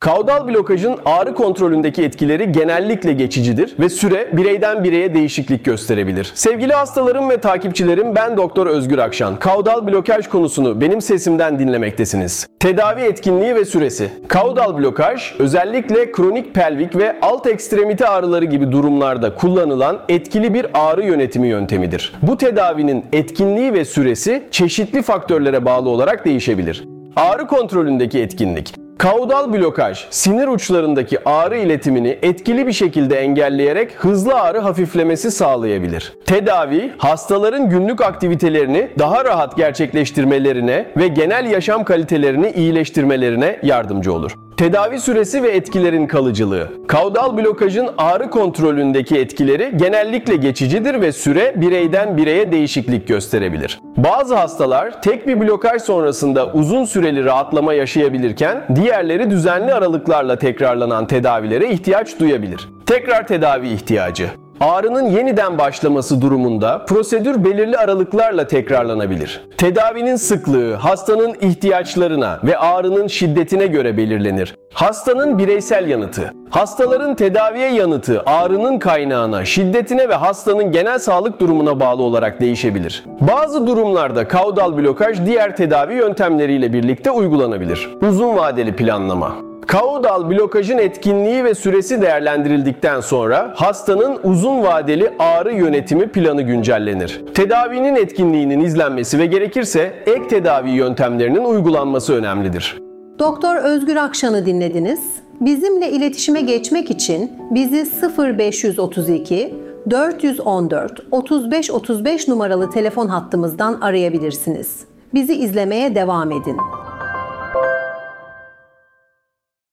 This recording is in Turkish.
Kaudal blokajın ağrı kontrolündeki etkileri genellikle geçicidir ve süre bireyden bireye değişiklik gösterebilir. Sevgili hastalarım ve takipçilerim ben Doktor Özgür Akşan. Kaudal blokaj konusunu benim sesimden dinlemektesiniz. Tedavi etkinliği ve süresi. Kaudal blokaj özellikle kronik pelvik ve alt ekstremite ağrıları gibi durumlarda kullanılan etkili bir ağrı yönetimi yöntemidir. Bu tedavinin etkinliği ve süresi çeşitli faktörlere bağlı olarak değişebilir. Ağrı kontrolündeki etkinlik. Kaudal blokaj, sinir uçlarındaki ağrı iletimini etkili bir şekilde engelleyerek hızlı ağrı hafiflemesi sağlayabilir. Tedavi, hastaların günlük aktivitelerini daha rahat gerçekleştirmelerine ve genel yaşam kalitelerini iyileştirmelerine yardımcı olur. Tedavi süresi ve etkilerin kalıcılığı. Kaudal blokajın ağrı kontrolündeki etkileri genellikle geçicidir ve süre bireyden bireye değişiklik gösterebilir. Bazı hastalar tek bir blokaj sonrasında uzun süreli rahatlama yaşayabilirken diğerleri düzenli aralıklarla tekrarlanan tedavilere ihtiyaç duyabilir. Tekrar tedavi ihtiyacı. Ağrının yeniden başlaması durumunda prosedür belirli aralıklarla tekrarlanabilir. Tedavinin sıklığı hastanın ihtiyaçlarına ve ağrının şiddetine göre belirlenir. Hastanın bireysel yanıtı. Hastaların tedaviye yanıtı ağrının kaynağına, şiddetine ve hastanın genel sağlık durumuna bağlı olarak değişebilir. Bazı durumlarda kaudal blokaj diğer tedavi yöntemleriyle birlikte uygulanabilir. Uzun vadeli planlama. Kaudal blokajın etkinliği ve süresi değerlendirildikten sonra hastanın uzun vadeli ağrı yönetimi planı güncellenir. Tedavinin etkinliğinin izlenmesi ve gerekirse ek tedavi yöntemlerinin uygulanması önemlidir. Doktor Özgür Akşan'ı dinlediniz. Bizimle iletişime geçmek için bizi 0532 414 35 35 numaralı telefon hattımızdan arayabilirsiniz. Bizi izlemeye devam edin.